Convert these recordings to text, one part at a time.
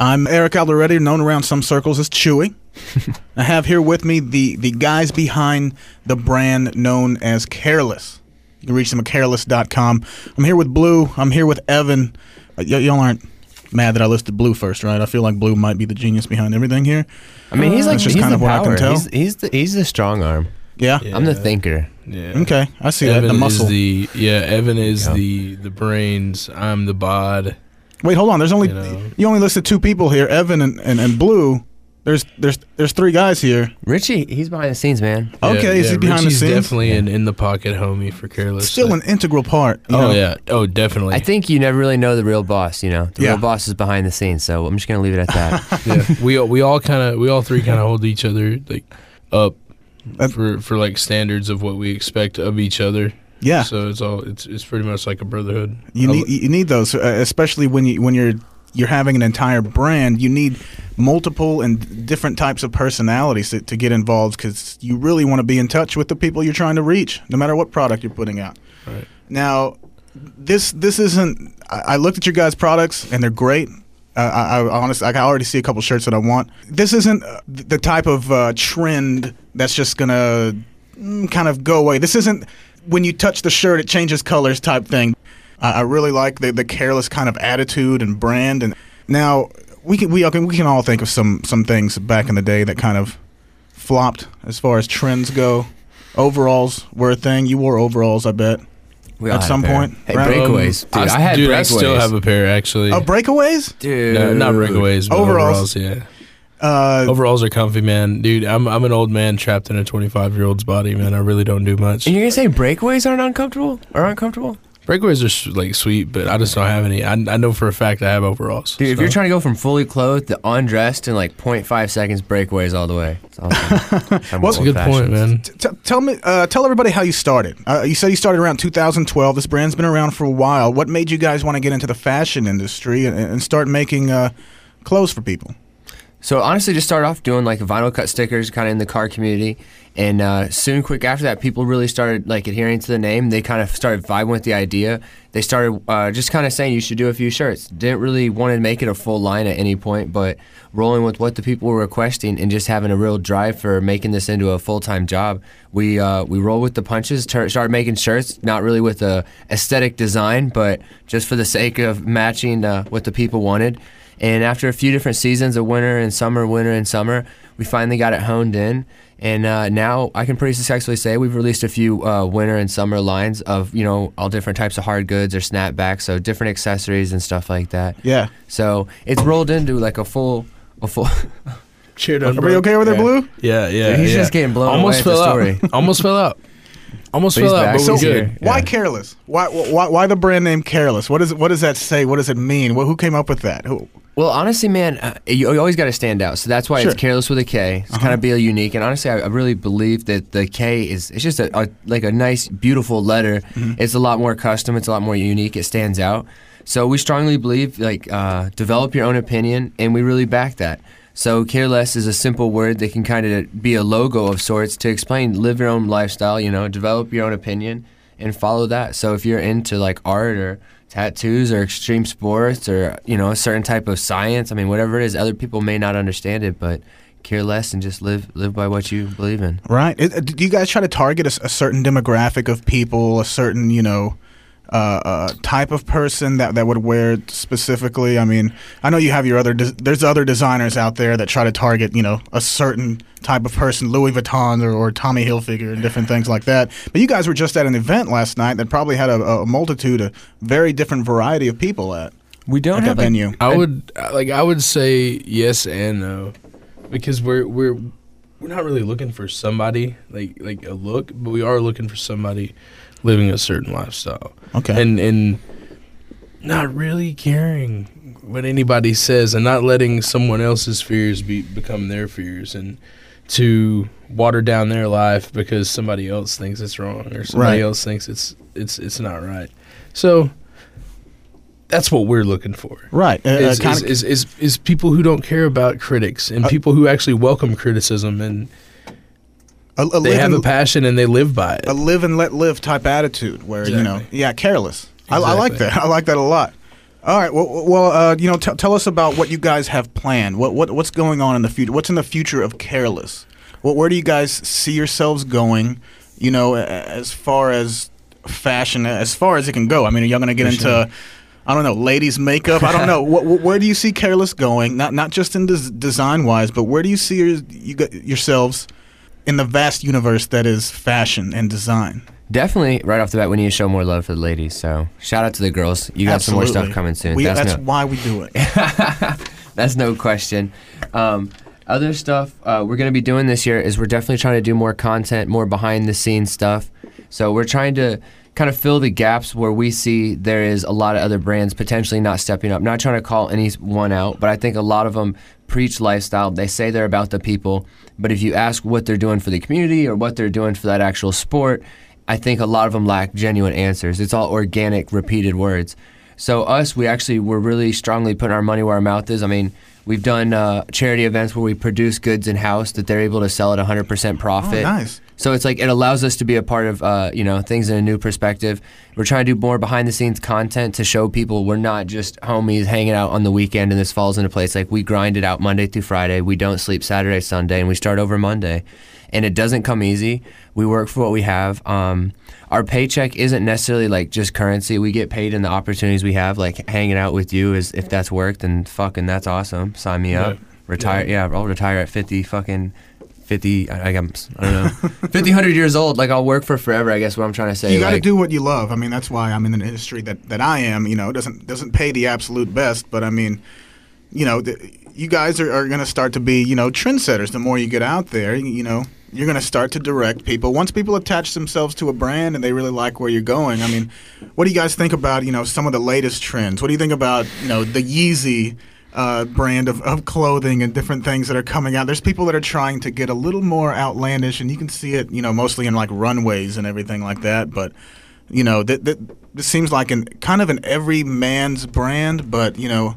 I'm Eric Alderetti, known around some circles as Chewy. I have here with me the, the guys behind the brand known as Careless. You can reach them at careless.com. I'm here with Blue. I'm here with Evan. Uh, y- y'all aren't mad that I listed Blue first, right? I feel like Blue might be the genius behind everything here. I mean, he's like That's just he's kind the of what I can tell. He's, he's the he's the strong arm. Yeah? Yeah. I'm the thinker. Yeah. Okay, I see Evan that. The muscle. is the yeah. Evan is Yeah. the the brains. I'm the bod. Wait, hold on. There's only You know. you only listed two people here, Evan and, and, and Blue. There's there's there's three guys here. Richie, he's behind the scenes, man. Okay, yeah, is yeah, he behind Richie's the scenes? Definitely an in the pocket homie for careless. Still an integral part. you oh know? yeah. Oh definitely. I think you never really know the real boss. You know, the Yeah. real boss is behind the scenes. So I'm just gonna leave it at that. yeah. We all we all kind of we all three kind of hold each other like up Uh, for for like standards of what we expect of each other. Yeah. So it's all it's it's pretty much like a brotherhood. You need you need those, uh, especially when you when you're you're having an entire brand. You need multiple and different types of personalities to, to get involved because you really want to be in touch with the people you're trying to reach, no matter what product you're putting out. Right. Now, this this isn't. I, I looked at your guys' products and they're great. Uh, I, I honestly, I already see a couple shirts that I want. This isn't uh, the type of uh, trend that's just gonna mm, kind of go away. This isn't when you touch the shirt, it changes colors type thing. I I really like the, the careless kind of attitude and brand. And now we can we can we can all think of some some things back in the day that kind of flopped as far as trends go. Overalls were a thing. You wore overalls, I bet. We At some point, Hey, right? breakaways, Um, dude. I, had dude, breakaways. I still have a pair actually. Oh, breakaways. dude. no, not breakaways, but Overalls. overalls. Yeah, Uh, overalls are comfy, man. Dude, I'm I'm an old man trapped in a 25 year old's body, man. I really don't do much. And you're gonna say breakaways aren't uncomfortable or uncomfortable? Breakaways are like sweet, but I just don't have any. I, I know for a fact I have overalls. Dude, if you're trying to go from fully clothed to undressed in like 0.5 seconds, breakaways all the way. It's awesome. What's That's a good point, old-fashioned. man. T- tell me, uh, tell everybody how you started. Uh, you said you started around 2012. This brand's been around for a while. What made you guys want to get into the fashion industry and, and start making uh, clothes for people? So honestly, just started off doing like vinyl cut stickers, kind of in the car community, and uh, soon, quick after that, people really started like adhering to the name. They kind of started vibing with the idea. They started uh, just kind of saying you should do a few shirts. Didn't really want to make it a full line at any point, but rolling with what the people were requesting and just having a real drive for making this into a full time job. We uh, we rolled with the punches, tur- started making shirts, not really with a aesthetic design, but just for the sake of matching uh, what the people wanted. And after a few different seasons of winter and summer, winter and summer, we finally got it honed in. And uh, now I can pretty successfully say we've released a few uh, winter and summer lines of you know all different types of hard goods or snapbacks, so different accessories and stuff like that. Yeah. So it's rolled into like a full, a full. Cheered Are we okay over there, Yeah. Blue? Yeah, yeah. He's yeah. just getting blown Almost away at fell the out. Almost fell out. Almost But he's fell out, but So we're good. why Yeah. careless? Why, why why the brand name Careless? What does what does that say? What does it mean? Wh- who came up with that? Who? Well, honestly, man, uh, you, you always got to stand out. So that's why Sure. it's careless with a K. It's Uh-huh. kind of be unique. And honestly, I, I really believe that the K is it's just a, a like a nice, beautiful letter. Mm-hmm. It's a lot more custom. It's a lot more unique. It stands out. So we strongly believe like uh, develop your own opinion, and we really back that. So careless is a simple word that can kind of be a logo of sorts to explain live your own lifestyle. You know, develop your own opinion and follow that. So if you're into like art or tattoos or extreme sports or you know a certain type of science, I mean whatever it is, other people may not understand it, but care less and just live live by what you believe in. Right. Uh, do you guys try to target a certain demographic of people, a certain you know uh, uh, type of person that, that would wear it specifically? I mean, I know you have your other. Des- there's other designers out there that try to target you know a certain type of person, Louis Vuitton or, or Tommy Hilfiger and different things like that. But you guys were just at an event last night that probably had a, a multitude, a very different variety of people at We don't at that have like, venue. I would like I would say yes and no, because we're we're we're not really looking for somebody like like a look, but we are looking for somebody living a certain lifestyle Okay. and and not really caring what anybody says and not letting someone else's fears be become their fears and to water down their life because somebody else thinks it's wrong or somebody Right. else thinks it's it's it's not right. So that's what we're looking for right. Uh, uh, is, kinda- is, is, is, is people who don't care about critics and Uh, people who actually welcome criticism and a, a they have and- a passion and they live by it. a live and let live type attitude where you know yeah careless I, I like that i like that a lot All right. Well, well, uh, you know, t- tell us about what you guys have planned. What what what's going on in the future? What's in the future of Careless? What where do you guys see yourselves going? You know, as far as fashion, as far as it can go. I mean, are y'all going to get into I don't know, ladies' makeup. I don't know. what, what- where do you see Careless going? Not not just in des- design wise, but where do you see your, you yourselves in the vast universe that is fashion and design? Definitely, right off the bat, we need to show more love for the ladies. So shout out to the girls. You got some more stuff coming soon. We, that's no, why we do it. that's no question. Um, other stuff uh, we're going to be doing this year is we're definitely trying to do more content, more behind the scenes stuff. So we're trying to kind of fill the gaps where we see there is a lot of other brands potentially not stepping up. Not trying to call any one out, but I think a lot of them preach lifestyle. They say they're about the people, but if you ask what they're doing for the community or what they're doing for that actual sport, I think a lot of them lack genuine answers. It's all organic, repeated words. So us, we actually we're really strongly putting our money where our mouth is. I mean, we've done uh, charity events where we produce goods in house that they're able to sell at 100% profit. Oh, nice. So it's like it allows us to be a part of uh, you know things in a new perspective. We're trying to do more behind the scenes content to show people we're not just homies hanging out on the weekend and this falls into place. Like we grind it out Monday through Friday. We don't sleep Saturday, Sunday, and we start over Monday. And it doesn't come easy. We work for what we have. Um, our paycheck isn't necessarily like just currency. We get paid in the opportunities we have. Like hanging out with you is if that's worked, then fucking that's awesome. Sign me up. Yeah. Retire. Yeah. I'll retire at fifty fucking 50 I, I don't know 50 100 years old like i'll work for forever i guess what i'm trying to say you got to like, do what you love. I mean, that's why I'm in the industry that, that I am. You know, it doesn't doesn't pay the absolute best, but I mean, you know, the, you guys are, are going to start to be you know trendsetters. The more you get out there, you know, you're going to start to direct people. Once people attach themselves to a brand and they really like where you're going, I mean, what do you guys think about you know some of the latest trends? What do you think about you know the Yeezy? Uh, brand of, of clothing and different things that are coming out. There's people that are trying to get a little more outlandish, and you can see it, you know, mostly in like runways and everything like that. But you know that this seems like kind of an every man's brand, but you know,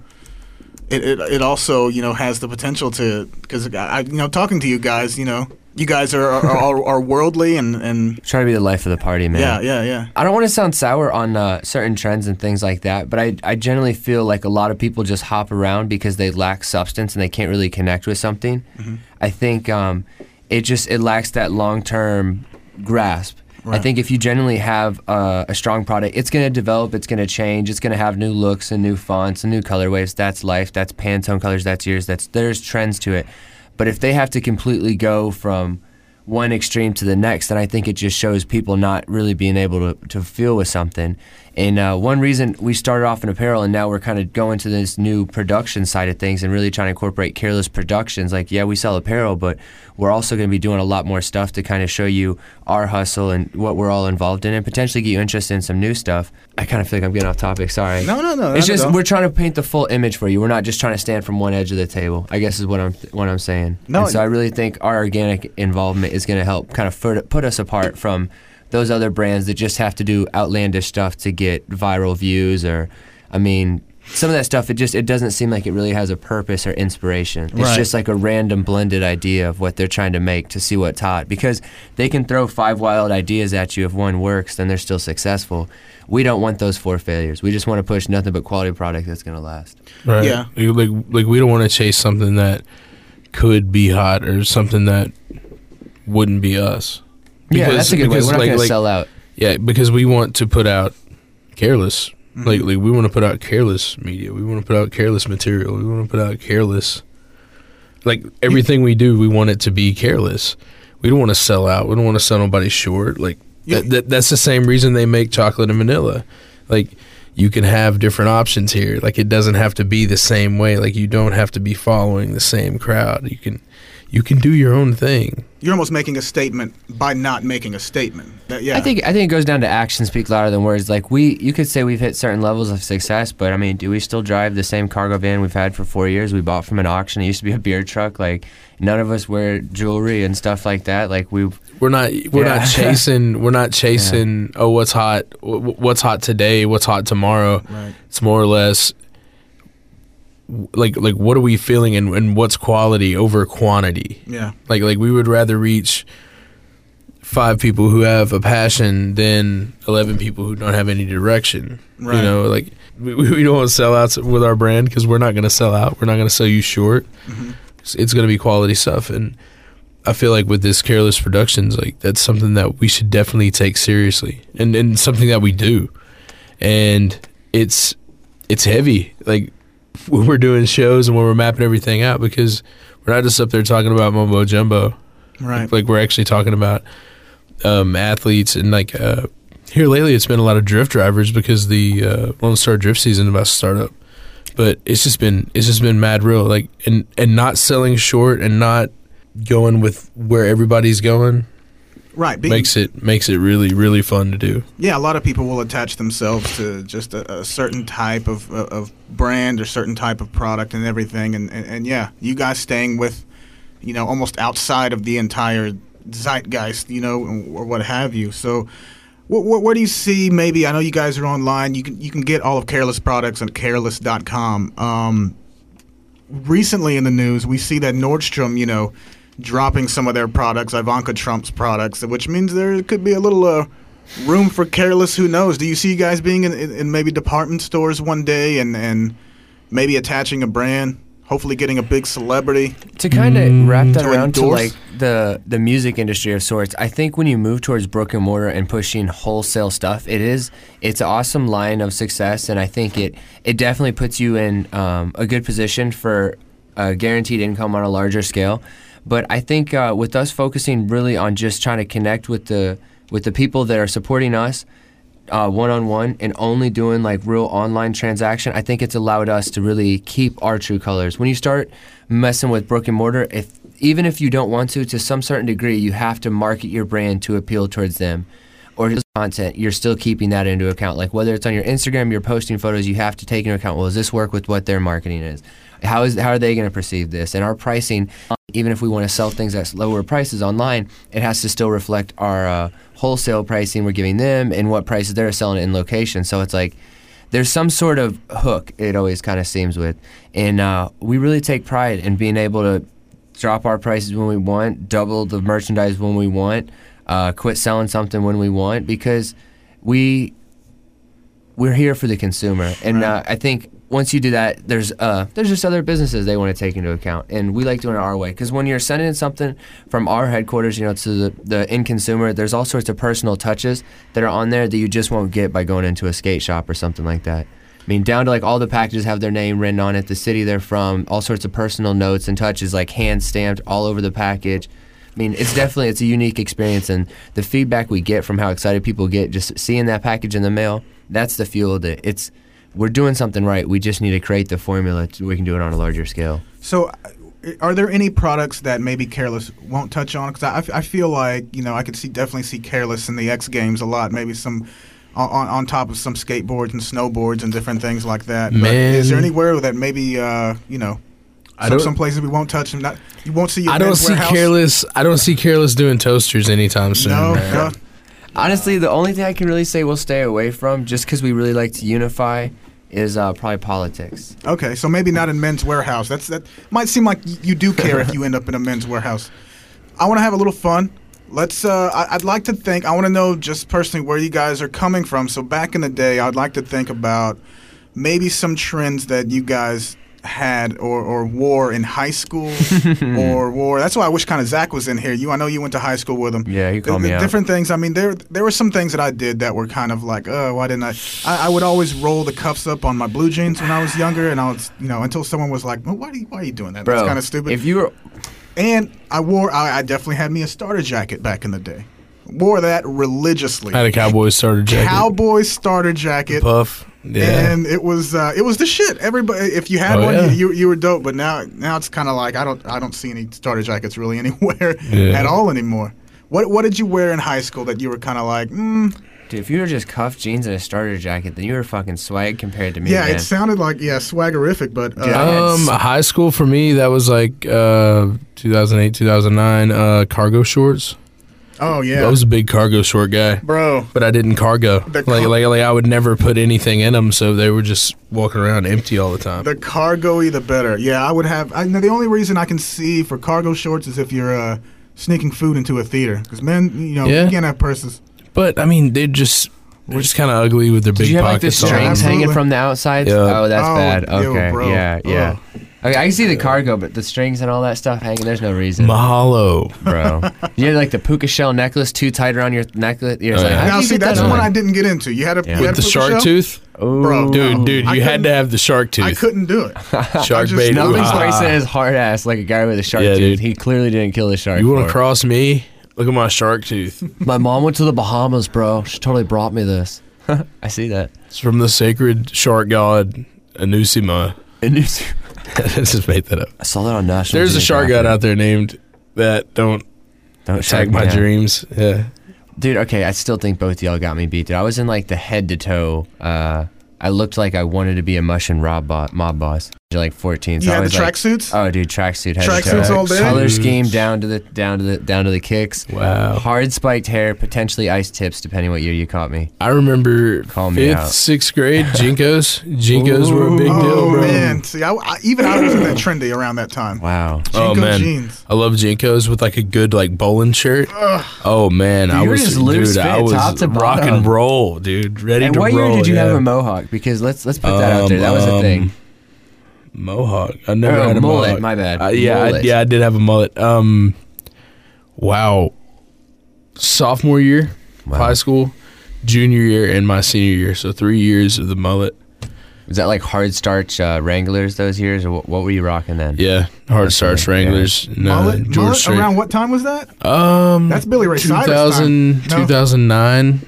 it it, it also you know has the potential to because you know talking to you guys, you know, you guys are are, are, are worldly and and trying to be the life of the party man yeah yeah yeah. I don't want to sound sour on uh, certain trends and things like that, but I, I generally feel like a lot of people just hop around because they lack substance and they can't really connect with something. Mm-hmm. I think um, it just it lacks that long term grasp. I think if you genuinely have uh, a strong product, it's going to develop, it's going to change, it's going to have new looks and new fonts and new colorways. That's life. That's Pantone colors. That's yours. That's there's trends to it. But if they have to completely go from one extreme to the next, then I think it just shows people not really being able to, to feel with something. And uh, one reason we started off in apparel and now we're kind of going to this new production side of things and really trying to incorporate careless productions. Like, yeah, we sell apparel, but we're also going to be doing a lot more stuff to kind of show you our hustle and what we're all involved in and potentially get you interested in some new stuff. I kind of feel like I'm getting off topic. Sorry. No no no. It's just we're trying to paint the full image for you. We're not just trying to stand from one edge of the table. I guess is what I'm what I'm saying. No, and so I really think our organic involvement is going to help kind of put, put us apart from those other brands that just have to do outlandish stuff to get viral views or, I mean. Some of that stuff, it just it doesn't seem like it really has a purpose or inspiration. It's Right. just like a random blended idea of what they're trying to make to see what's hot. Because they can throw five wild ideas at you. If one works, then they're still successful. We don't want those four failures. We just want to push nothing but quality product that's going to last. Right. Yeah. Like like, like we don't want to chase something that could be hot or something that wouldn't be us. Yeah, that's a good way. because, We're not like- going to like- sell out. Yeah, because we want to put out careless. Mm-hmm. Like, like we want to put out careless media. We want to put out careless material. We want to put out careless. Like everything we do, we want it to be careless. We don't want to sell out. We don't want to sell nobody short. Like that, that, that's the same reason they make chocolate and vanilla. Like you can have different options here. Like it doesn't have to be the same way. Like you don't have to be following the same crowd. You can you can do your own thing. You're almost making a statement by not making a statement. That, yeah. I think I think it goes down to actions speak louder than words. Like we, you could say we've hit certain levels of success, but I mean, do we still drive the same cargo van we've had for four years? We bought from an auction. It used to be a beer truck. Like none of us wear jewelry and stuff like that. Like we, We're not we're Yeah. not chasing we're not chasing oh what's hot what's hot today what's hot tomorrow. Right. It's more or less w- like like what are we feeling and, and what's quality over quantity. Yeah. Like like we would rather reach five people who have a passion than 11 people who don't have any direction. Right. You know, like we, we don't want to sell out with our brand because we're not going to sell out. We're not going to sell you short. Mm-hmm. It's, it's going to be quality stuff. And I feel like with this Careless Productions, like that's something that we should definitely take seriously and, and something that we do. And it's it's heavy. Like when we're doing shows and when we're mapping everything out because we're not just up there talking about mumbo jumbo. Right. Like we're actually talking about um, athletes and like uh, here lately it's been a lot of drift drivers because the uh, Lone Star Drift season about to start up. But it's just been it's just been mad real like and and not selling short and not going with where everybody's going right. Being, makes it makes it really really fun to do. yeah, a lot of people will attach themselves to just a, a certain type of, of brand or certain type of product and everything. And, and, and yeah, you guys staying with, you know, almost outside of the entire zeitgeist, you know, or what have you. So, what, what, what do you see? Maybe I know you guys are online. You can you can get all of Careless products at careless.com. Um, recently in the news, we see that Nordstrom, you know, dropping some of their products, Ivanka Trump's products, which means there could be a little uh, room for Careless. Who knows? Do you see you guys being in, in, in maybe department stores one day and and maybe attaching a brand? Hopefully, getting a big celebrity. to kind of wrap that To around to like the the music industry of sorts i think when you move towards brick and mortar and pushing wholesale stuff it is it's an awesome line of success and i think it it definitely puts you in um, a good position for a guaranteed income on a larger scale but i think uh, with us focusing really on just trying to connect with the with the people that are supporting us uh, one-on-one and only doing like real online transaction i think it's allowed us to really keep our true colors. When you start messing with brick and mortar if even if you don't want to to some certain degree you have to market your brand to appeal towards them. Or content you're still keeping that into account. Like whether it's on your instagram you're posting photos you have to take into account well does this work with what their marketing is how is how are they going to perceive this? And our pricing even if we want to sell things at lower prices online it has to still reflect our uh, wholesale pricing we're giving them and what prices they're selling it in location. So it's like there's some sort of hook it always kind of seems with. And uh, we really take pride in being able to drop our prices when we want double the merchandise when we want uh, quit selling something when we want because we we're here for the consumer. And uh, i think once you do that there's uh, there's just other businesses they want to take into account and we like doing it our way because when you're sending something from our headquarters you know to the, the end consumer there's all sorts of personal touches that are on there that you just won't get by going into a skate shop or something like that I mean, down to like all the packages have their name written on it, the city they're from, all sorts of personal notes and touches, like hand stamped all over the package. I mean, it's definitely it's a unique experience, and the feedback we get from how excited people get just seeing that package in the mail, that's the fuel that it's. We're doing something right. We just need to create the formula so we can do it on a larger scale. So, uh, are there any products that maybe Careless won't touch on? Because I feel like you know I could see definitely see Careless in the X Games a lot. Maybe some on, on, on top of some skateboards and snowboards and different things like that. But is there anywhere that maybe uh, you know some, some places we won't touch and not you won't see. Your I don't see warehouse? careless. I don't see careless doing toasters anytime soon. No, no. Honestly, the only thing I can really say we'll stay away from, just because we really like to unify, is uh, probably politics. Okay, so maybe not in Men's Wearhouse. That's that might seem like you do care if you end up in a Men's Wearhouse. I want to have a little fun. Let's. Uh, I, I'd like to think. I want to know just personally where you guys are coming from. So back in the day, I'd like to think about maybe some trends that you guys had or, or wore in high school or wore. That's why I wish kind of Zach was in here. You, I know you went to high school with him. Yeah, he The- called the me out. Different things. I mean, there there were some things that I did that were kind of like, oh, why didn't I? I? I would always roll the cuffs up on my blue jeans when I was younger, and I was, you know, until someone was like, well, why, do you, why are you doing that? Bro, That's kind of stupid. If you were, and I wore, I, I definitely had me a starter jacket back in the day. Wore that religiously. I had a Cowboys starter jacket. Cowboy starter jacket. Puff. Yeah. And it was uh, it was the shit. Everybody, if you had Oh, one, yeah. you, you you were dope. But now now it's kind of like I don't I don't see any starter jackets really anywhere Yeah. at all anymore. What what did you wear in high school that you were kind of like? Mm, dude, if you were just cuff jeans and a starter jacket, then you were fucking swag compared to me. yeah, man. it sounded like yeah swaggerific, but uh, Dude, I had Um, high school for me, that was like uh, 2008, 2009. Uh, cargo shorts. Oh yeah, I was a big cargo short guy, bro. but I didn't cargo. The like, car- like, like I would never put anything in them, so they were just walking around empty all the time. The cargo-y, the better. Yeah, I would have. I, now, the only reason I can see for cargo shorts is if you're uh, sneaking food into a theater because men, you know, Yeah. you can't have purses. But I mean, they're just they're just kind of ugly with their Did big you have like the strings Absolutely. hanging from the outside? Yeah. Oh, that's Oh, bad. yo, Okay, bro. yeah, yeah. Ugh. Okay, I can see the cargo, but the strings and all that stuff hanging. There's no reason, Mahalo. bro. You had like the puka shell necklace too tight around your necklace. You're Oh, like, yeah. how'd Now, you see, get that's that the one? I didn't get into. You had a Yeah. you had With the a puka shark shell? tooth, Bro, dude, dude, I you had couldn't- to have the shark tooth. I tooth. couldn't do it. Shark just- bait. nothing's Nothing's ooh-ha. wasting his hard ass like a guy with a shark Yeah, tooth. dude. He clearly didn't kill the shark. You want for to it. cross me? Look at my shark tooth. My mom went to the Bahamas, bro. She totally brought me this. I see that. It's from the sacred shark god Anusima. And you- I just made that up. I saw that on National. There's a shark god out there named that. Don't Don't attack shark my me out. dreams. Yeah. Dude, okay, I still think both y'all got me beat. Dude, I was in like the head to toe. Uh, I looked like I wanted to be a Mushroom rob bo- mob boss. Like 14. So You I had the was like, tracksuits. Oh, dude, tracksuit, head to Tracksuits toe. all day? Color scheme down to the down to the down to the kicks. Wow. Hard spiked hair, potentially ice tips, depending what year you caught me. I remember Call me fifth, out. sixth grade JNCOs. JNCOs were a big oh deal, bro. man, see, I, I, even I wasn't that trendy around that time. Wow. Oh man, jeans. I love JNCOs with like a good like bowling shirt. Oh man, I was just loose dude, I was top to rock bottom. and roll, dude. Ready And to what roll. year did you have a mohawk? Because let's let's put that out there. That was a Um, thing. Mohawk. I never Oh, had a mullet, mohawk. my bad. Uh, yeah, I, yeah, I did have a mullet. Um, wow. Sophomore year, Wow. high school, junior year, and my senior year. So three years of the mullet. Was that like hard starch uh, Wranglers those years, or what, what were you rocking then? Yeah, hard That's starch right, yeah. Wranglers. No, mullet, George mullet Strait. around what time was that? Um, That's Billy Ray Cyrus 2000, time. No? 2009,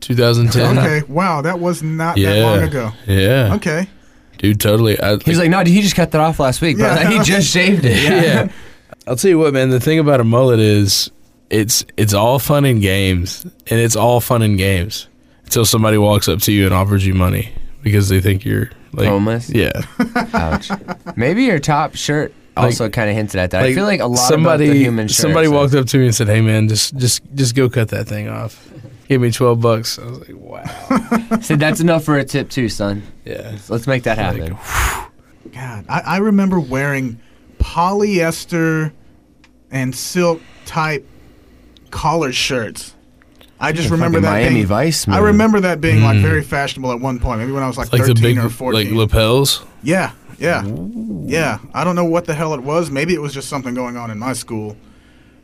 2010. Okay, wow, that was not Yeah. that long ago. Yeah, Okay, dude, totally. I, He's like, no, he just cut that off last week, bro. Yeah. he just shaved it. yeah. I'll tell you what, man. The thing about a mullet is it's it's all fun and games, and it's all fun and games until somebody walks up to you and offers you money because they think you're like Homeless? Yeah, Ouch. Maybe your top shirt also kind of hinted at that. I feel like a lot somebody about the human shirt. somebody says- walked up to me and said, "Hey, man, just just just go cut that thing off." Give me twelve bucks. I was like, "Wow, said that's enough for a tip too, son. yeah." Let's make that Like, happen. God, I, I remember wearing polyester and silk type collared shirts. I just remember that Miami being, Vice. I remember that being like Mm. very fashionable at one point. Maybe when I was like, like the 13 big or 14. like lapels. Yeah, yeah, yeah. I don't know what the hell it was. Maybe it was just something going on in my school.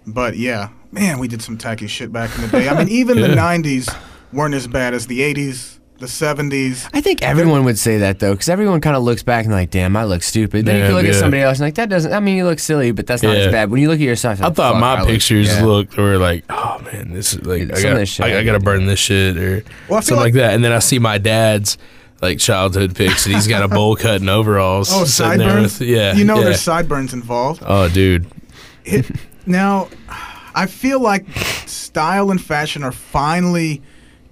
But yeah, man, we did some tacky shit back in the day. I mean, even the '90s weren't as bad as the '80s, the '70s. I think everyone would say that though, because everyone kind of looks back and like, damn, I look stupid. Then you Yeah, can look at yeah. somebody else and like, that doesn't. I mean, you look silly, but that's not Yeah. as bad. When you look at yourself, I like, thought fuck, my I look- pictures yeah. looked were like, oh man, this is like Dude, I of got this shit I, I I got to did. burn this shit or Well, I feel something like, like- that. And then I see my dad's like childhood pics, and he's got a bowl cut and overalls. Oh, sitting there sideburns. with- yeah, you know yeah. there's sideburns involved. Oh, dude, It, now, I feel like style and fashion are finally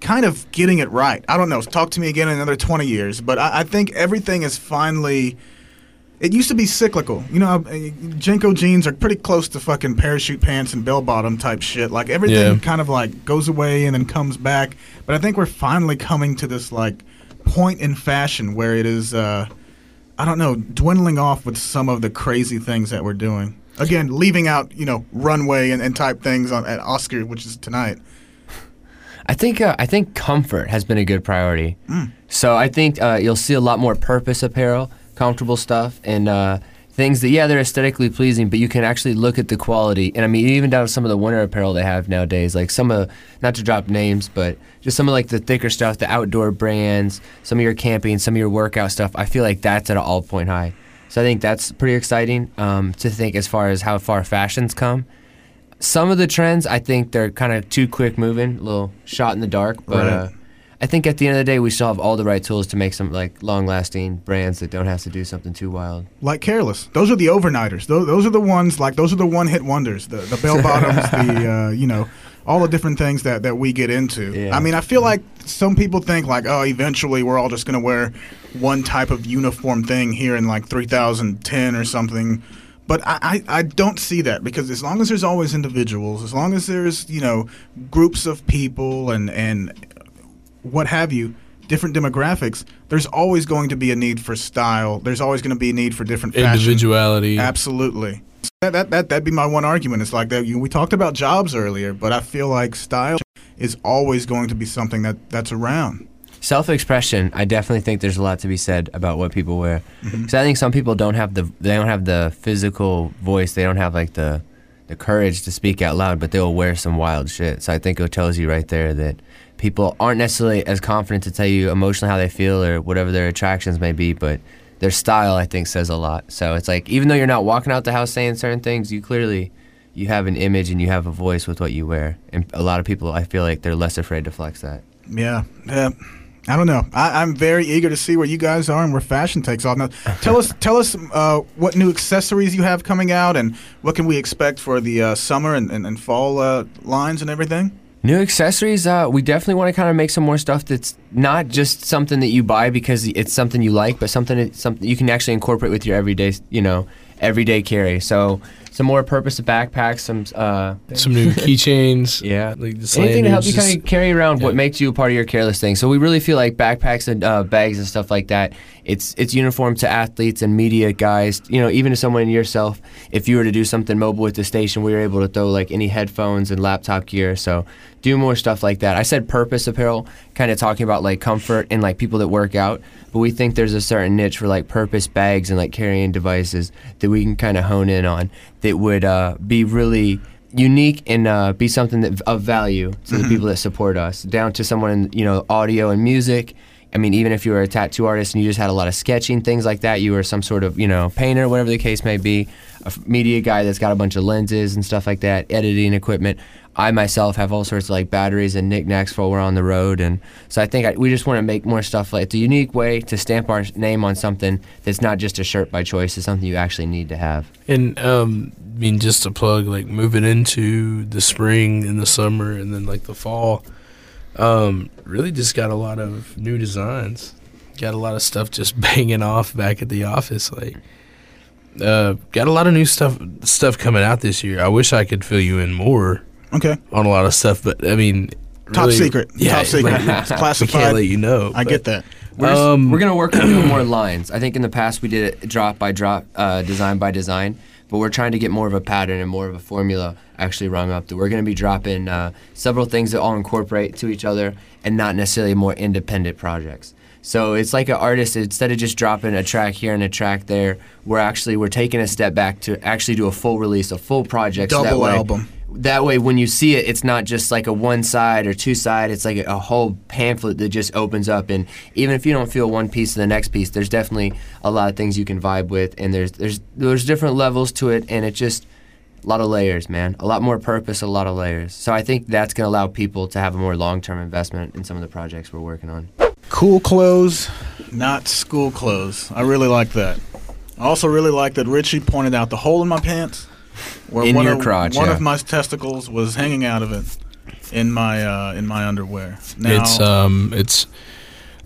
kind of getting it right. I don't know. Talk to me again in another 20 years, but I, I think everything is finally. It used to be cyclical. You know, uh, JNCO jeans are pretty close to fucking parachute pants and bell bottom type shit. Like everything Yeah. kind of like goes away and then comes back. But I think we're finally coming to this like point in fashion where it is. Uh, I don't know, dwindling off with some of the crazy things that we're doing. Again, leaving out, you know, runway and, and type things on at Oscar, which is tonight. I think uh, I think comfort has been a good priority. Mm. So I think uh, you'll see a lot more purpose apparel, comfortable stuff, and uh, things that yeah they're aesthetically pleasing, but you can actually look at the quality. And I mean even down to some of the winter apparel they have nowadays, like some of not to drop names, but just some of like the thicker stuff, the outdoor brands, some of your camping, some of your workout stuff. I feel like that's at an all point high. So I think that's pretty exciting um, to think as far as how far fashions come some of the trends I think they're kind of too quick moving, a little shot in the dark. But Right. uh, I think at the end of the day, we still have all the right tools to make some like long lasting brands that don't have to do something too wild. Like Careless. Those are the overnighters. Those, those are the ones, like, those are the one hit wonders. The, the bell bottoms, the, uh, you know, all the different things that, that we get into. Yeah. I mean, I feel mm-hmm. like some people think, like, oh, eventually we're all just going to wear one type of uniform thing here in, like, 3010 or something. But I, I, I don't see that because as long as there's always individuals, as long as there's, you know, groups of people and, and what have you, different demographics, there's always going to be a need for style. There's always going to be a need for different fashion. individuality. Absolutely. That, that, that, that'd be my one argument. It's like that. You, we talked about jobs earlier, but I feel like style is always going to be something that, that's around. self-expression i definitely think there's a lot to be said about what people wear Mm-hmm. because i think some people don't have the they don't have the physical voice they don't have like the the courage to speak out loud but they'll wear some wild shit so i think it tells you right there that people aren't necessarily as confident to tell you emotionally how they feel or whatever their attractions may be but their style i think says a lot so it's like even though you're not walking out the house saying certain things you clearly you have an image and you have a voice with what you wear and a lot of people i feel like they're less afraid to flex that Yeah, yeah. I don't know. I, I'm very eager to see where you guys are and where fashion takes off. Now, tell us, tell us uh, what new accessories you have coming out, and what can we expect for the uh, summer and, and, and fall uh, lines and everything. New accessories, uh, we definitely want to kind of make some more stuff that's not just something that you buy because it's something you like, but something that, something you can actually incorporate with your everyday, you know, everyday carry. So some more purpose backpacks, some uh, Some new keychains. yeah, Like the anything to help you kind of carry around what makes you a part of your careless thing. So we really feel like backpacks and uh, bags and stuff like that. It's it's uniform to athletes and media guys. You know, even to someone yourself. If you were to do something mobile with the station, we were able to throw like any headphones and laptop gear. So do more stuff like that. I said purpose apparel, kind of talking about like comfort and like people that work out. But we think there's a certain niche for like purpose bags and like carrying devices that we can kind of hone in on that would uh, be really unique and uh, be something that of value to the people that support us. Down to someone in you know audio and music. I mean, even if you were a tattoo artist and you just had a lot of sketching things like that, you were some sort of you know painter, whatever the case may be, a media guy that's got a bunch of lenses and stuff like that, editing equipment. I myself have all sorts of like batteries and knickknacks when we're on the road, and so I think I, we just want to make more stuff like it's a unique way to stamp our name on something that's not just a shirt by choice. It's something you actually need to have. And um, I mean, just to plug, like moving into the spring and the summer, and then like the fall, um, really just got a lot of new designs. Got a lot of stuff just banging off back at the office. Like, uh, got a lot of new stuff stuff coming out this year. I wish I could fill you in more Okay, on a lot of stuff, but I mean, top really- secret. Yeah, top secret. like, It's we can't classified. let you know. I but- get that. We're, just- Um, we're gonna work on more lines. I think in the past we did it drop by drop, uh, design by design, but we're trying to get more of a pattern and more of a formula actually rung up. That we're gonna be dropping uh, several things that all incorporate to each other and not necessarily more independent projects. So it's like an artist. Instead of just dropping a track here and a track there, we're actually we're taking a step back to actually do a full release, a full project. so that Double way- album. That way when you see it it's not just like a one side or two side. It's like a, a whole pamphlet that just opens up. And even if you don't feel one piece to the next piece there's definitely a lot of things you can vibe with. And there's there's there's different levels to it. And it just a lot of layers man. A lot more purpose a lot of layers. So i think that's going to allow people to have a more long-term investment in some of the projects we're working on. Cool clothes, not school clothes. I really like that. I also really like that Richie pointed out the hole in my pants, where In one your of, crotch, one yeah. of my testicles was hanging out of it in my uh, in my underwear. Now, It's um, it's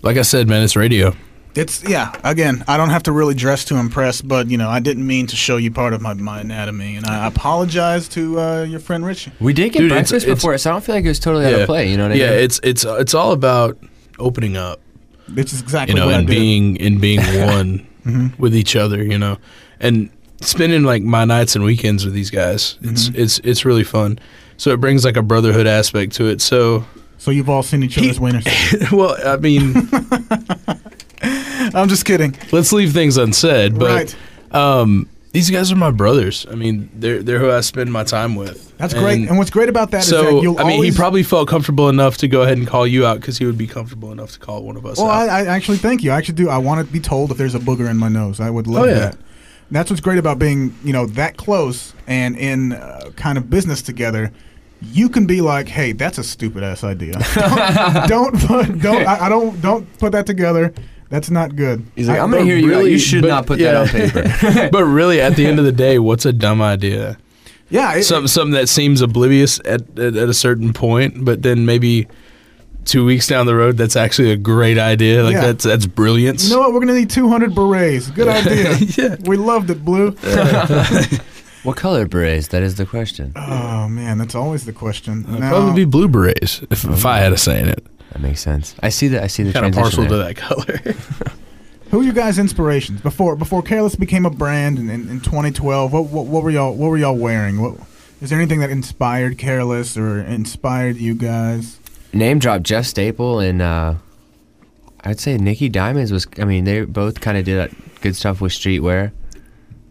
like I said, man. It's radio. It's yeah. Again, I don't have to really dress to impress, but you know, I didn't mean to show you part of my, my anatomy, and I apologize to uh, your friend Richie. we did get Dude, breakfast it's- before so i don't feel like it was totally out of play you know what i Yeah, mean it's it's it's all about opening up. This is exactly you know, what and I did. being and being one Mhm. with each other, you know, and spending like my nights and weekends with these guys. It's Mhm. it's it's really fun. So it brings like a brotherhood aspect to it. So, So you've all seen each He- other's wieners. well, I mean, I'm just kidding. let's leave things unsaid, but right. um, these guys are my brothers. I mean, they're they're who I spend my time with. That's great. And what's great about that is that so you'll I mean, always, he probably felt comfortable enough to go ahead and call you out because he would be comfortable enough to call one of us Well, out. I, I actually thank you. I actually do. I want to be told if there's a booger in my nose. I would love Oh, yeah. that. That's what's great about being, you know, that close and in uh, kind of business together. You can be like, "Hey, that's a stupid ass idea. don't don't put, don't I, I don't don't put that together. That's not good." he's like I- i'm gonna hear you out. really- you should but- not put yeah. that on paper but really, at the end of the day, what's a dumb idea? Yeah, it, Some something that seems oblivious at, at at a certain point, but then maybe two weeks down the road, that's actually a great idea. Like Yeah. that's that's brilliance. you know what? We're gonna need 200 berets. Good idea. yeah. We loved it, Blue. what color berets that is the question Oh man, that's always the question. It'd Now- probably be blue berets if, if I had a say in it. That makes sense. I see that. I see the Kind of partial to that color. Who are you guys' inspirations before before Careless became a brand in, in, in 2012? What, what what were y'all what were y'all wearing? What is there anything that inspired Careless or inspired you guys? Name drop Jeff Staple and uh, I'd say Nicky Diamonds was. I mean, they both kind of did good stuff with streetwear,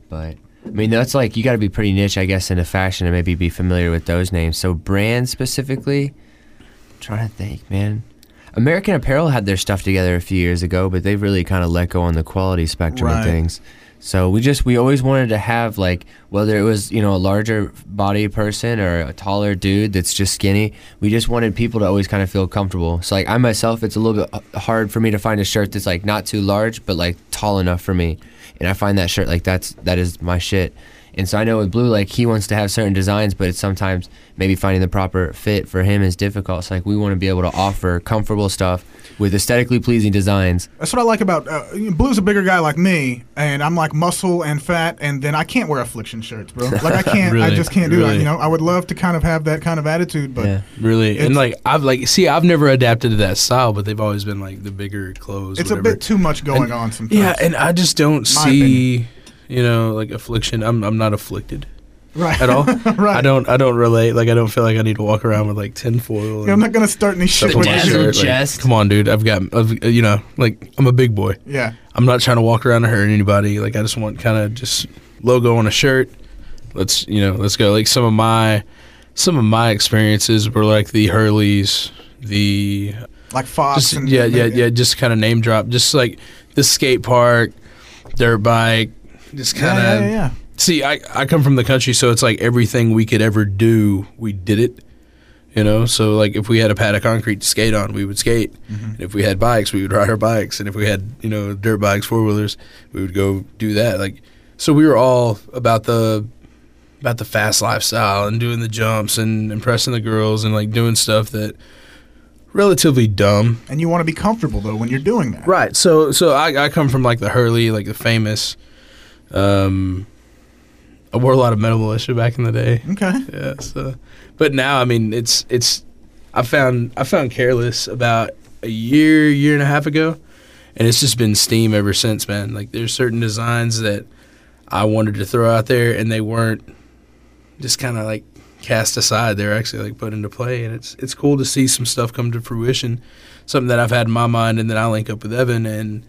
but I mean that's like you got to be pretty niche, I guess, in a fashion and maybe be familiar with those names. So brand specifically, I'm trying to think, man. American Apparel had their stuff together a few years ago, but they've really kind of let go on the quality spectrum Right. of things. So we just we always wanted to have like whether it was you know a larger body person or a taller dude that's just skinny. We just wanted people to always kind of feel comfortable. So like I myself, it's a little bit uh, hard for me to find a shirt that's like not too large but like tall enough for me, and I find that shirt like that's that is my shit. And so I know with Blue, like he wants to have certain designs, but it's sometimes maybe finding the proper fit for him is difficult. So like we want to be able to offer comfortable stuff with aesthetically pleasing designs. That's what I like about uh, Blue's a bigger guy like me, and I'm like muscle and fat, and then I can't wear affliction shirts, bro. Like I can't, I just can't do that. Really? You know, I would love to kind of have that kind of attitude, but Yeah. Really, and like I've like see, I've never adapted to that style, but they've always been like the bigger clothes. it's a bit too much going And- on sometimes. Yeah, and I just don't My see, you know, like affliction. I'm I'm not afflicted right at all. right. I don't I don't relate. Like I don't feel like I need to walk around with like tinfoil. Yeah, I'm not gonna start any shit with my Dazzle shirt. Like, chest. come on, dude. I've got, I've, uh, you know, like I'm a big boy. Yeah, I'm not trying to walk around and hurt anybody. Like I just want kind of just logo on a shirt. Let's you know, let's go. Like some of my some of my experiences were like the Hurleys, the like Fox. just and yeah, yeah, yeah, just kind of name drop, just like the skate park, dirt bike, just kind of. yeah, yeah, yeah. See, I I come from the country, so it's like everything we could ever do, we did it. You know, so like if we had a pad of concrete to skate on, we would skate. Mm-hmm. And if we had bikes, we would ride our bikes. And if we had you know dirt bikes, four wheelers, we would go do that. Like, so we were all about the about the fast lifestyle and doing the jumps and impressing the girls and like doing stuff that relatively dumb And you want to be comfortable though when you're doing that. Right. So so I, I come from like the Hurley, like the famous. Um, I wore a lot of Metal Mulisha back in the day. Okay. Yeah. So, but now I mean it's it's. I found I found careless about a year year and a half ago, and it's just been steam ever since, man. Like there's certain designs that I wanted to throw out there, and they weren't just kind of like cast aside. They're actually like put into play, and it's it's cool to see some stuff come to fruition. Something that I've had in my mind, and then I link up with Evan, and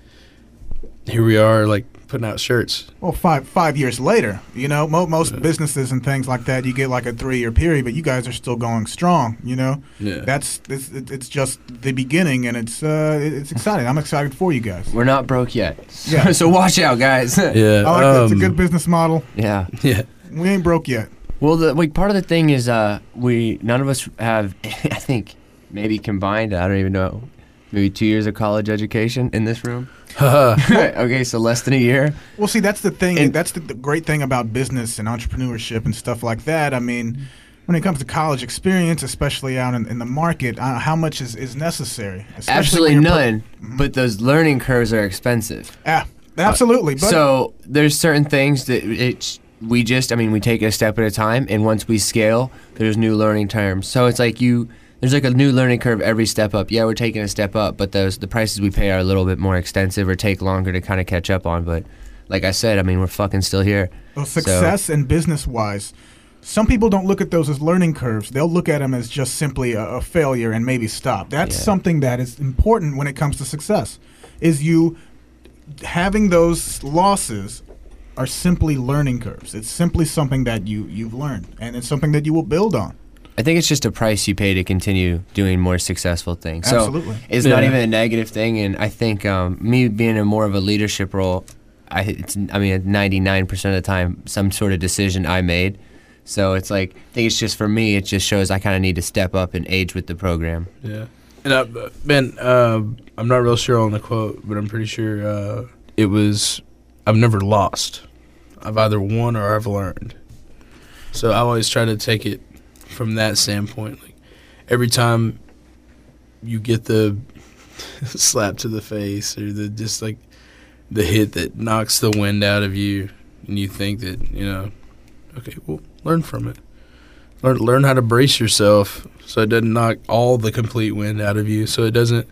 here we are, like putting out shirts. Well, five five years later, you know, mo- most businesses and things like that, you get like a three year period, but you guys are still going strong. You know, Yeah. that's it's, it's just the beginning, and it's uh, it's exciting. I'm excited for you guys. We're not broke yet. So, Yeah. so watch out, guys. yeah. I like that. It's a um, good business model. yeah. Yeah. We ain't broke yet. Well, the like part of the thing is uh we none of us have I think maybe combined I don't even know maybe two years of college education in this room. okay, so less than a year. Well, see, that's the thing. And- that's the, the great thing about business and entrepreneurship and stuff like that. I mean, when it comes to college experience, especially out in, in the market, uh, how much is, is necessary? Especially Absolutely when you're pro- none. But those learning curves are expensive. Yeah, absolutely. But so there's certain things that it's we just I mean we take it a step at a time, and once we scale, there's new learning terms. So it's like you there's like a new learning curve every step up. Yeah, we're taking a step up, but those the prices we pay are a little bit more extensive or take longer to kind of catch up on. But like I said, I mean we're fucking still here. Well, success and business wise, some people don't look at those as learning curves. They'll look at them as just simply a, a failure and maybe stop. That's Yeah. something that is important when it comes to success. Is you having those losses are simply learning curves. It's simply something that you you've learned, and it's something that you will build on. I think it's just a price you pay to continue doing more successful things. So Absolutely. it's not even a negative thing, and I think um, me being in more of a leadership role, I it's I mean ninety nine percent of the time some sort of decision I made. So it's like I think it's just for me. It just shows I kind of need to step up and age with the program. Yeah. And uh, Ben, uh, I'm not real sure on the quote, but I'm pretty sure uh, it was, "I've never lost. I've either won or I've learned." So I always try to take it from that standpoint. Like every time you get the slap to the face or the just like the hit that knocks the wind out of you, and you think that you know, okay, well, learn from it. Learn learn how to brace yourself so it doesn't knock all the complete wind out of you. So it doesn't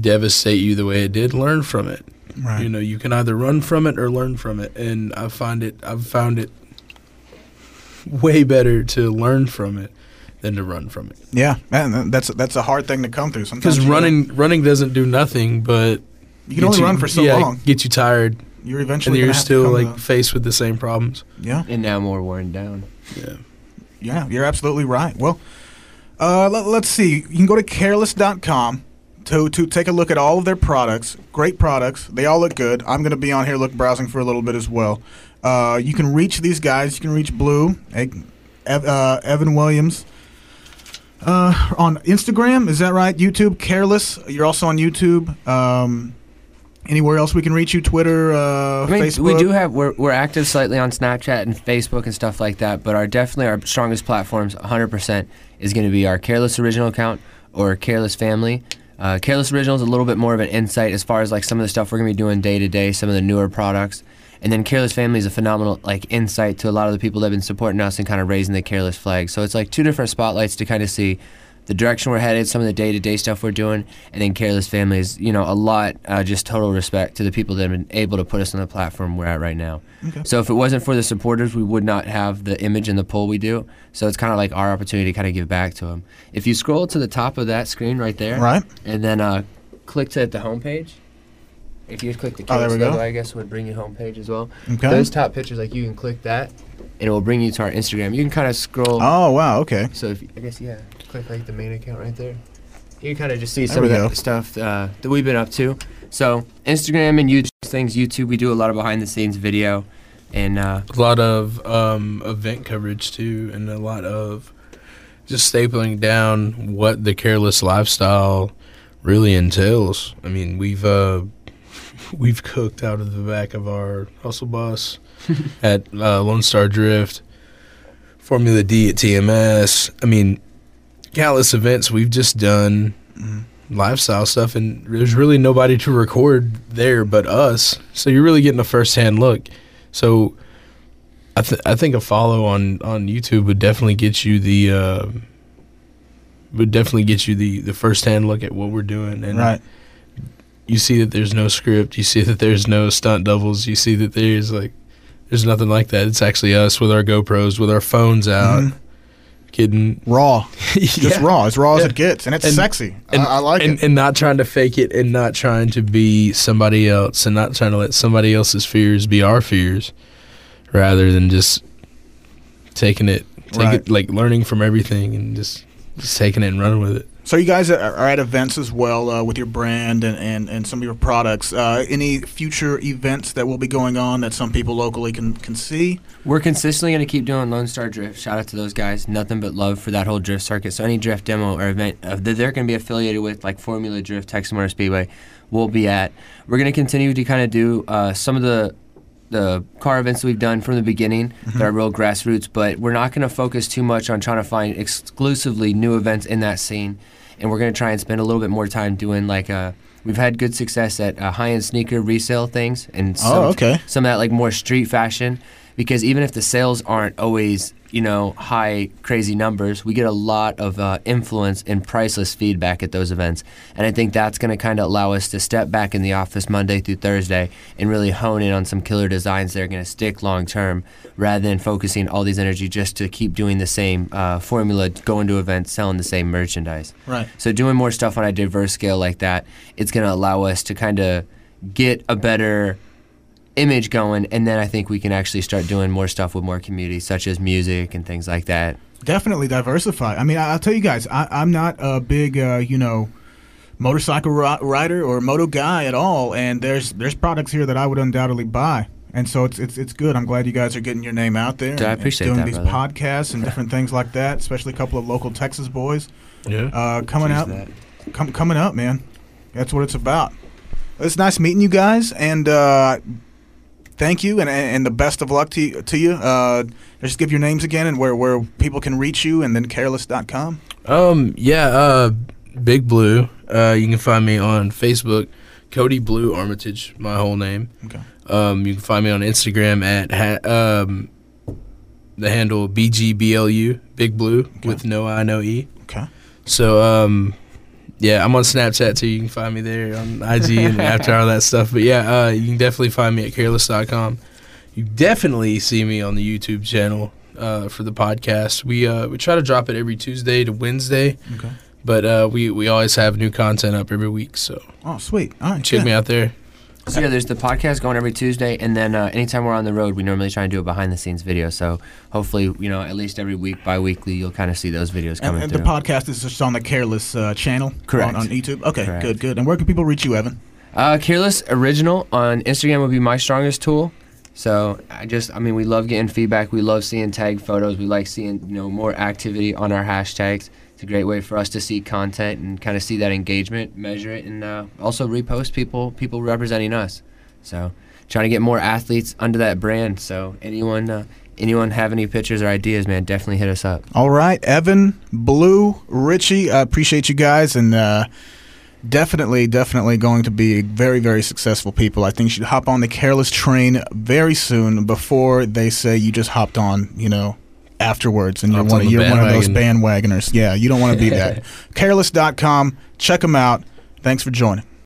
devastate you the way it did. Learn from it. Right. You know, you can either run from it or learn from it, and I find it. I've found it way better to learn from it than to run from it. Yeah, man, that's that's a hard thing to come through. Sometimes Because you- running running doesn't do nothing, but you can only get run for so yeah, long. Get you tired, You're and eventually you're have still come like to- faced with the same problems. yeah, And now more worn down. Yeah. yeah. You're absolutely right. Well, uh, let, let's see. You can go to careless.com to to take a look at all of their products. Great products. They all look good. I'm going to be on here look browsing for a little bit as well. Uh, you can reach these guys. You can reach Blue, eh, uh, Evan Williams. Uh, on Instagram, is that right? YouTube, Careless. You're also on YouTube. Um, anywhere else we can reach you? Twitter, uh, I mean, Facebook. we do have we're, we're active slightly on Snapchat and Facebook and stuff like that, but our definitely our strongest platforms, 100%, is going to be our Careless Original account or Careless Family. Uh, Careless Original is a little bit more of an insight as far as like some of the stuff we're going to be doing day to day, some of the newer products, and then Careless Family is a phenomenal like insight to a lot of the people that have been supporting us and kind of raising the Careless flag. So it's like two different spotlights to kind of see the direction we're headed, some of the day-to-day stuff we're doing, and then Careless Families, you know, a lot, uh, just total respect to the people that have been able to put us on the platform we're at right now. Okay. So if it wasn't for the supporters, we would not have the image and the pull we do. So it's kind of like our opportunity to kind of give back to them. If you scroll to the top of that screen right there, Right. and then uh, click to the homepage. If you click the Oh, there we Careless go. logo, I guess would bring you homepage as well. Okay. Those top pictures, like you can click that, and it will bring you to our Instagram. You can kind of scroll. Oh wow. Okay. So if I guess yeah, click like the main account right there. You can kind of just see There some of we that stuff uh, that we've been up to. So Instagram and YouTube things. YouTube, we do a lot of behind the scenes video, and uh, A lot of um, event coverage too, and a lot of just stapling down what the careless lifestyle really entails. I mean, we've uh, we've cooked out of the back of our hustle bus at uh, Lone Star Drift, Formula D at TMS. I mean, countless events we've just done Mhm. lifestyle stuff, and there's really nobody to record there but us. So you're really getting a first hand look. So I th- I think a follow on on YouTube would definitely get you the uh, would definitely get you the the first hand look at what we're doing and Right. You see that there's no script you see that there's no stunt doubles you see that there's like there's nothing like that it's actually us with our GoPros with our phones out Mhm. kidding Raw. Just Yeah. raw. As raw as it gets, and it's And- sexy. and, I, I like and, it. and not trying to fake it and not trying to be somebody else and not trying to let somebody else's fears be our fears rather than just taking it take Right. it like learning from everything and just just taking it and running with it So you guys are, at events as well uh, with your brand and, and, and some of your products. Uh, any future events that will be going on that some people locally can, can see? we're consistently going to keep doing Lone Star Drift. Shout out to those guys. Nothing but love for that whole drift circuit. So any drift demo or event uh, that they're going to be affiliated with, like Formula Drift, Texas Motor Speedway, we'll be at. We're going to continue to kind of do uh, some of the the car events that we've done from the beginning that are real grassroots, but we're not going to focus too much on trying to find exclusively new events in that scene. And we're going to try and spend a little bit more time doing like uh we've had good success at uh, high-end sneaker resale things and some, Oh, okay. some of that like more street fashion because even if the sales aren't always you know high crazy numbers we get a lot of uh, influence and priceless feedback at those events and i think that's going to kind of allow us to step back in the office monday through thursday and really hone in on some killer designs that are going to stick long term rather than focusing all these energy just to keep doing the same uh, formula going to events selling the same merchandise Right. so doing more stuff on a diverse scale like that, it's going to allow us to kind of get a better image going, and then I think we can actually start doing more stuff with more communities, such as music and things like that. Definitely diversify. I mean, I, I'll tell you guys, I, I'm not a big, uh, you know, motorcycle ri- rider or moto guy at all, and there's there's products here that I would undoubtedly buy. And so it's it's it's good. I'm glad you guys are getting your name out there. Dude, I and- and doing that, these brother. podcasts and different things like that, especially a couple of local Texas boys yeah uh, coming Cheers out. that. com- coming up, man. That's what it's about. It's nice meeting you guys, and uh, thank you, and and the best of luck to you, to you. Uh, just give your names again and where where people can reach you, and then careless.com. um yeah uh big blue uh you can find me on facebook cody blue armitage my whole name Okay. Um, you can find me on Instagram at ha- um, the handle BGBLU Big Blue with no I no E. Okay. So um, Yeah, I'm on Snapchat too. You can find me there on IG and after all that stuff. But yeah, uh, you can definitely find me at careless.com. You definitely see me on the YouTube channel uh, for the podcast. We uh, we try to drop it every Tuesday to Wednesday, Okay. but uh, we we always have new content up every week. So Oh, sweet. All right. check yeah. me out there. So yeah, there's the podcast going every Tuesday, and then uh, anytime we're on the road, we normally try and do a behind the scenes video. So hopefully, you know, at least every week, bi-weekly, you'll kind of see those videos And, coming and the through. podcast is just on the Careless uh, channel Correct. on, on YouTube. Okay, Correct. good, good. And where can people reach you, Evan? Uh, Careless Original on Instagram would be my strongest tool. So I just, I mean, we love getting feedback. We love seeing tag photos. We like seeing, you know, more activity on our hashtags. It's a great way for us to see content and kind of see that engagement, measure it, and uh, also repost people, people representing us. So trying to get more athletes under that brand. So anyone, uh, anyone have any pictures or ideas, man, definitely hit us up. All right, Evan, Blue, Richie, I appreciate you guys, and uh, definitely, definitely going to be very, very successful people. I think you should hop on the Careless train very soon before they say you just hopped on, you know, afterwards, and you're one, of, you're one of those bandwagoners. Yeah, you don't want to be that. Careless.com, check them out. Thanks for joining.